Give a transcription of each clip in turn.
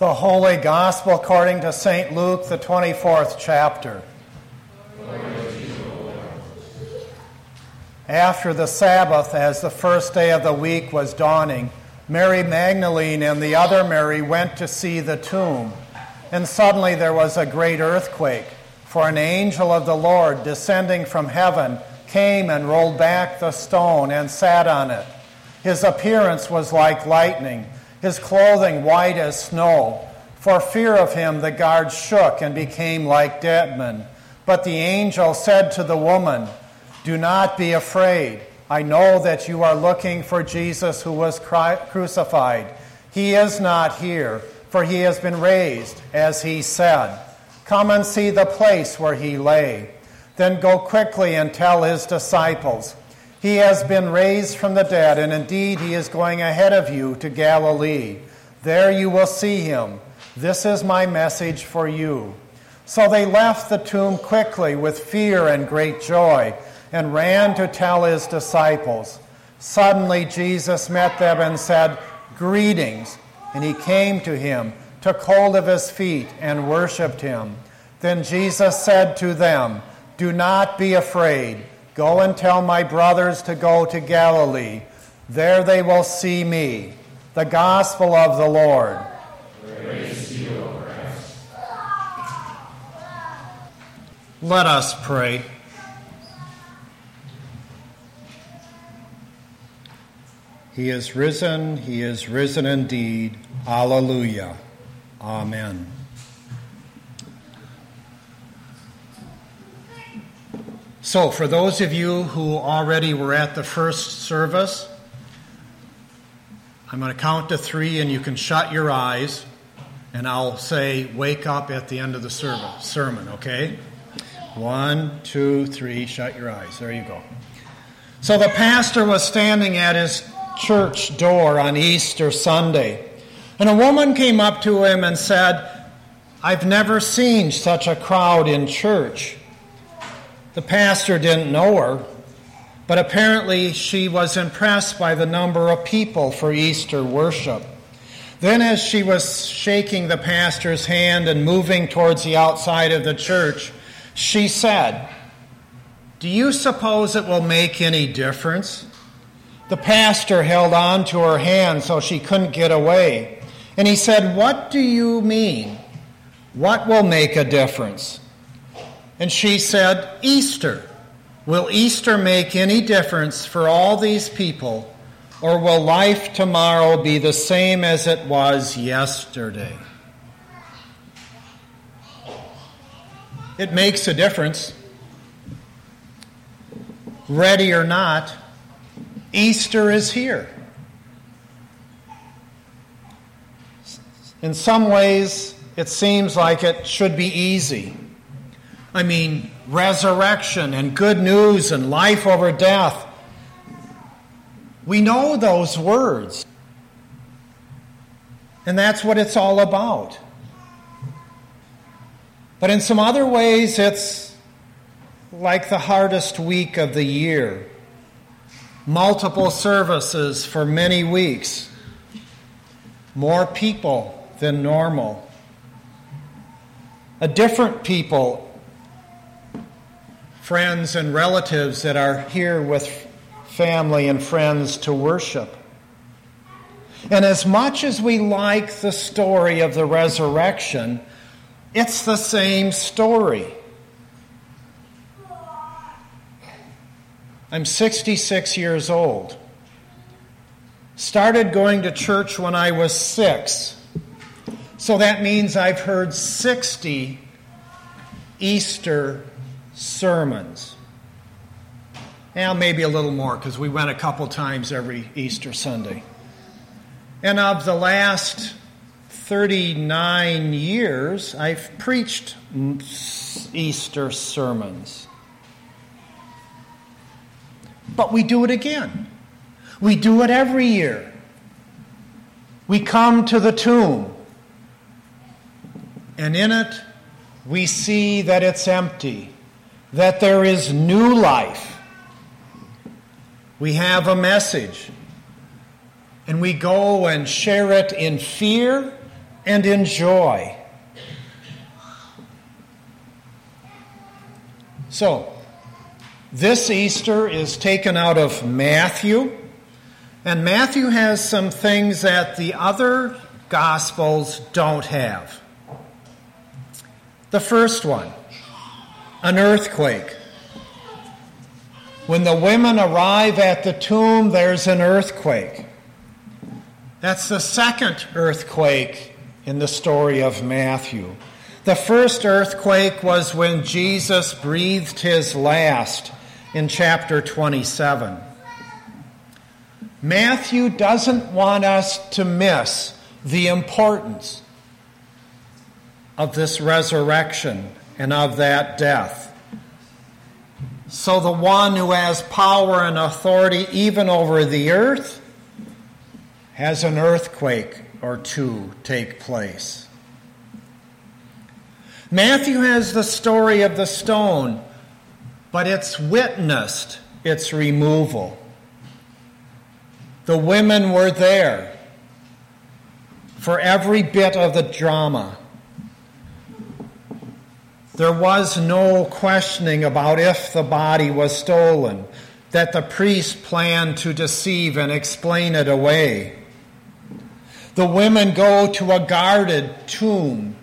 The Holy Gospel according to St. Luke, the 24th chapter. After the Sabbath, as the first day of the week was dawning, Mary Magdalene and the other Mary went to see the tomb. And suddenly there was a great earthquake, for an angel of the Lord descending from heaven came and rolled back the stone and sat on it. His appearance was like lightning his clothing white as snow. For fear of him, the guards shook and became like dead men. But the angel said to the woman, Do not be afraid. I know that you are looking for Jesus who was crucified. He is not here, for he has been raised, as he said. Come and see the place where he lay. Then go quickly and tell his disciples he has been raised from the dead, and indeed he is going ahead of you to Galilee. There you will see him. This is my message for you. So they left the tomb quickly with fear and great joy and ran to tell his disciples. Suddenly Jesus met them and said, Greetings. And he came to him, took hold of his feet, and worshiped him. Then Jesus said to them, Do not be afraid. Go and tell my brothers to go to Galilee. There they will see me. The gospel of the Lord. Let us pray. He is risen, he is risen indeed. Alleluia. Amen. So, for those of you who already were at the first service, I'm going to count to three and you can shut your eyes, and I'll say, Wake up at the end of the service, sermon, okay? One, two, three, shut your eyes. There you go. So, the pastor was standing at his church door on Easter Sunday, and a woman came up to him and said, I've never seen such a crowd in church. The pastor didn't know her, but apparently she was impressed by the number of people for Easter worship. Then, as she was shaking the pastor's hand and moving towards the outside of the church, she said, Do you suppose it will make any difference? The pastor held on to her hand so she couldn't get away. And he said, What do you mean? What will make a difference? And she said, Easter. Will Easter make any difference for all these people, or will life tomorrow be the same as it was yesterday? It makes a difference. Ready or not, Easter is here. In some ways, it seems like it should be easy. I mean, resurrection and good news and life over death. We know those words. And that's what it's all about. But in some other ways, it's like the hardest week of the year. Multiple services for many weeks. More people than normal. A different people friends and relatives that are here with family and friends to worship. And as much as we like the story of the resurrection, it's the same story. I'm 66 years old. Started going to church when I was six. So that means I've heard 60 Easter sermons. Now, maybe a little more because we went a couple times every Easter Sunday. And of the last 39 years, I've preached Easter sermons. But we do it again. We do it every year. We come to the tomb, and in it, we see that it's empty that there is new life. We have a message, and we go and share it in fear and in joy. So, this Easter is taken out of Matthew, and Matthew has some things that the other Gospels don't have. The first one an earthquake. When the women arrive at the tomb, there's an earthquake. That's the second earthquake in the story of Matthew. The first earthquake was when Jesus breathed his last in chapter 27. Matthew doesn't want us to miss the importance of this resurrection and of that death. So, the one who has power and authority even over the earth has an earthquake or two take place. Matthew has the story of the stone, but it's witnessed its removal. The women were there for every bit of the drama. There was no questioning about if the body was stolen, that the priest planned to deceive and explain it away. The women go to a guarded tomb,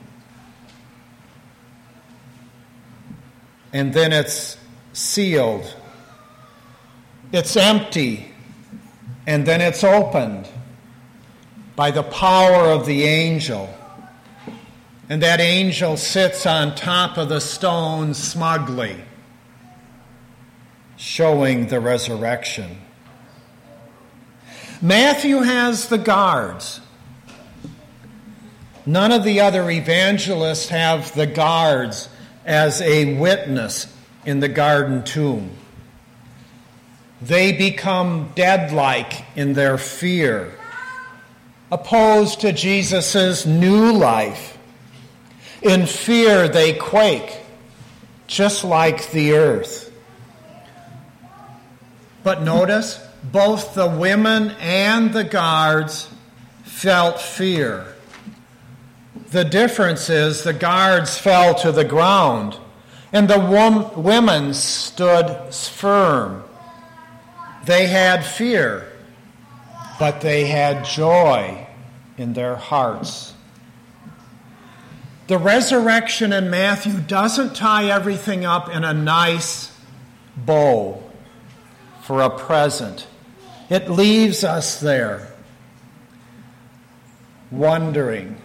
and then it's sealed. It's empty, and then it's opened by the power of the angel. And that angel sits on top of the stone smugly, showing the resurrection. Matthew has the guards. None of the other evangelists have the guards as a witness in the garden tomb. They become dead like in their fear, opposed to Jesus' new life in fear, they quake, just like the earth. But notice, both the women and the guards felt fear. The difference is the guards fell to the ground, and the wom- women stood firm. They had fear, but they had joy in their hearts. The resurrection in Matthew doesn't tie everything up in a nice bow for a present. It leaves us there wondering.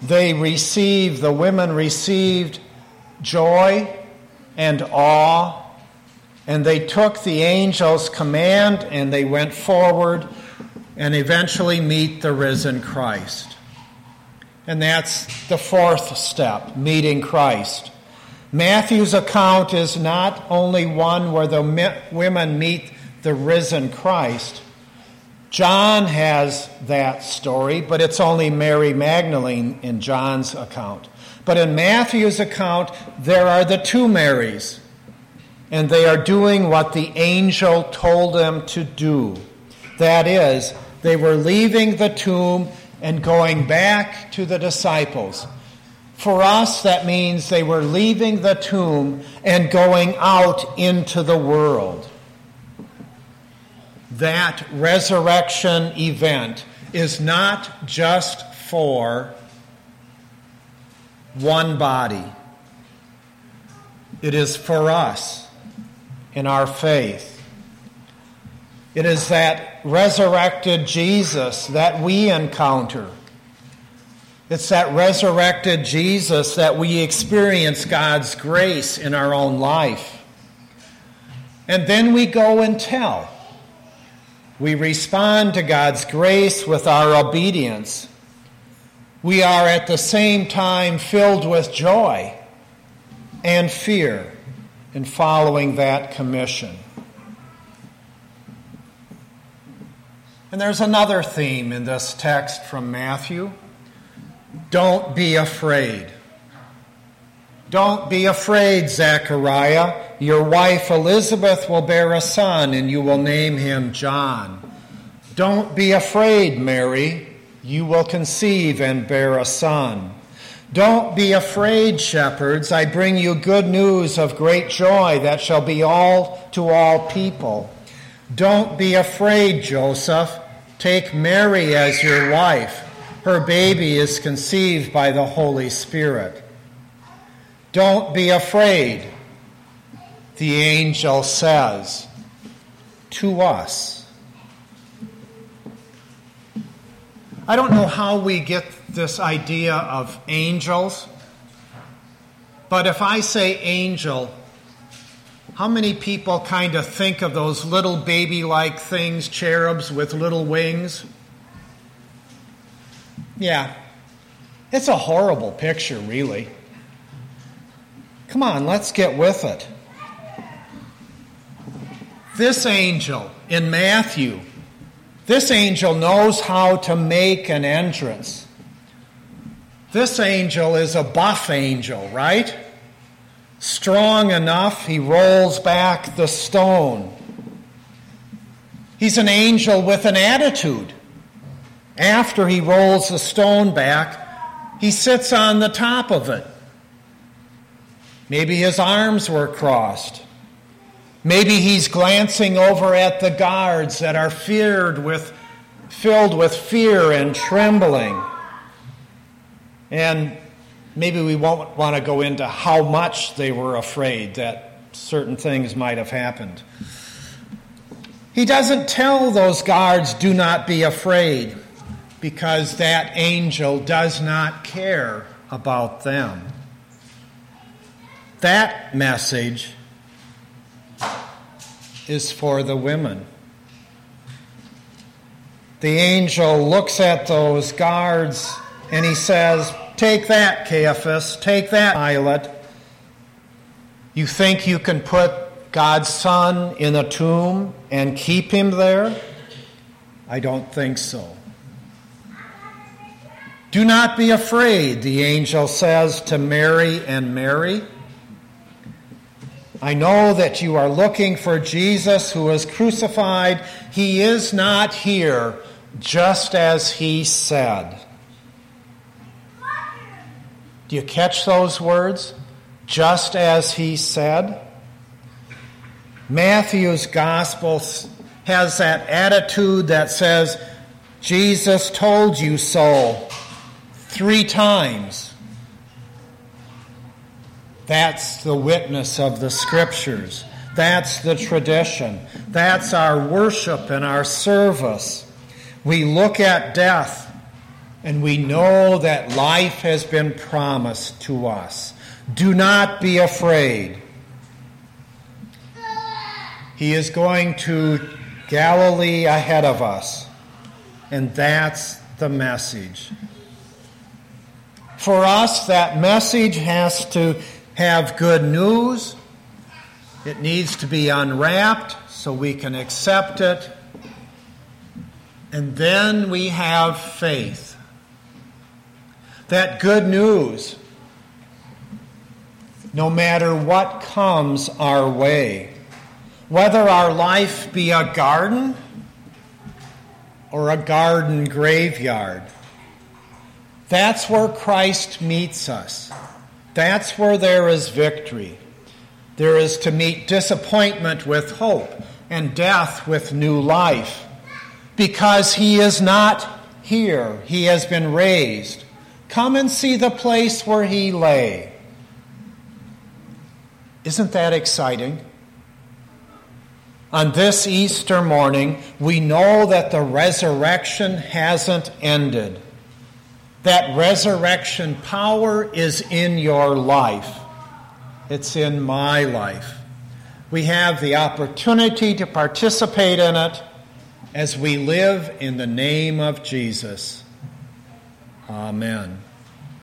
They received, the women received joy and awe, and they took the angel's command and they went forward and eventually meet the risen Christ. And that's the fourth step meeting Christ. Matthew's account is not only one where the women meet the risen Christ. John has that story, but it's only Mary Magdalene in John's account. But in Matthew's account, there are the two Marys, and they are doing what the angel told them to do. That is, they were leaving the tomb and going back to the disciples. For us, that means they were leaving the tomb and going out into the world. That resurrection event is not just for one body, it is for us in our faith. It is that resurrected Jesus that we encounter. It's that resurrected Jesus that we experience God's grace in our own life. And then we go and tell. We respond to God's grace with our obedience. We are at the same time filled with joy and fear in following that commission. And there's another theme in this text from Matthew don't be afraid. Don't be afraid, Zechariah. Your wife Elizabeth will bear a son, and you will name him John. Don't be afraid, Mary. you will conceive and bear a son. Don't be afraid, shepherds. I bring you good news of great joy that shall be all to all people. Don't be afraid, Joseph. Take Mary as your wife. Her baby is conceived by the Holy Spirit. Don't be afraid, the angel says to us. I don't know how we get this idea of angels, but if I say angel, how many people kind of think of those little baby like things, cherubs with little wings? Yeah, it's a horrible picture, really. Come on, let's get with it. This angel in Matthew this angel knows how to make an entrance. This angel is a buff angel, right? Strong enough, he rolls back the stone. He's an angel with an attitude. After he rolls the stone back, he sits on the top of it. Maybe his arms were crossed. Maybe he's glancing over at the guards that are feared with, filled with fear and trembling. And maybe we won't want to go into how much they were afraid that certain things might have happened. He doesn't tell those guards, do not be afraid, because that angel does not care about them. That message is for the women. The angel looks at those guards and he says, Take that, Caiaphas, take that, Pilate. You think you can put God's Son in a tomb and keep him there? I don't think so. Do not be afraid, the angel says to Mary and Mary. I know that you are looking for Jesus who was crucified. He is not here, just as he said. Do you catch those words? Just as he said? Matthew's gospel has that attitude that says, Jesus told you so three times. That's the witness of the scriptures. That's the tradition. That's our worship and our service. We look at death and we know that life has been promised to us. Do not be afraid. He is going to Galilee ahead of us. And that's the message. For us, that message has to have good news. It needs to be unwrapped so we can accept it. And then we have faith. That good news, no matter what comes our way, whether our life be a garden or a garden graveyard, that's where Christ meets us. That's where there is victory. There is to meet disappointment with hope and death with new life. Because he is not here, he has been raised. Come and see the place where he lay. Isn't that exciting? On this Easter morning, we know that the resurrection hasn't ended. That resurrection power is in your life. It's in my life. We have the opportunity to participate in it as we live in the name of Jesus. Amen.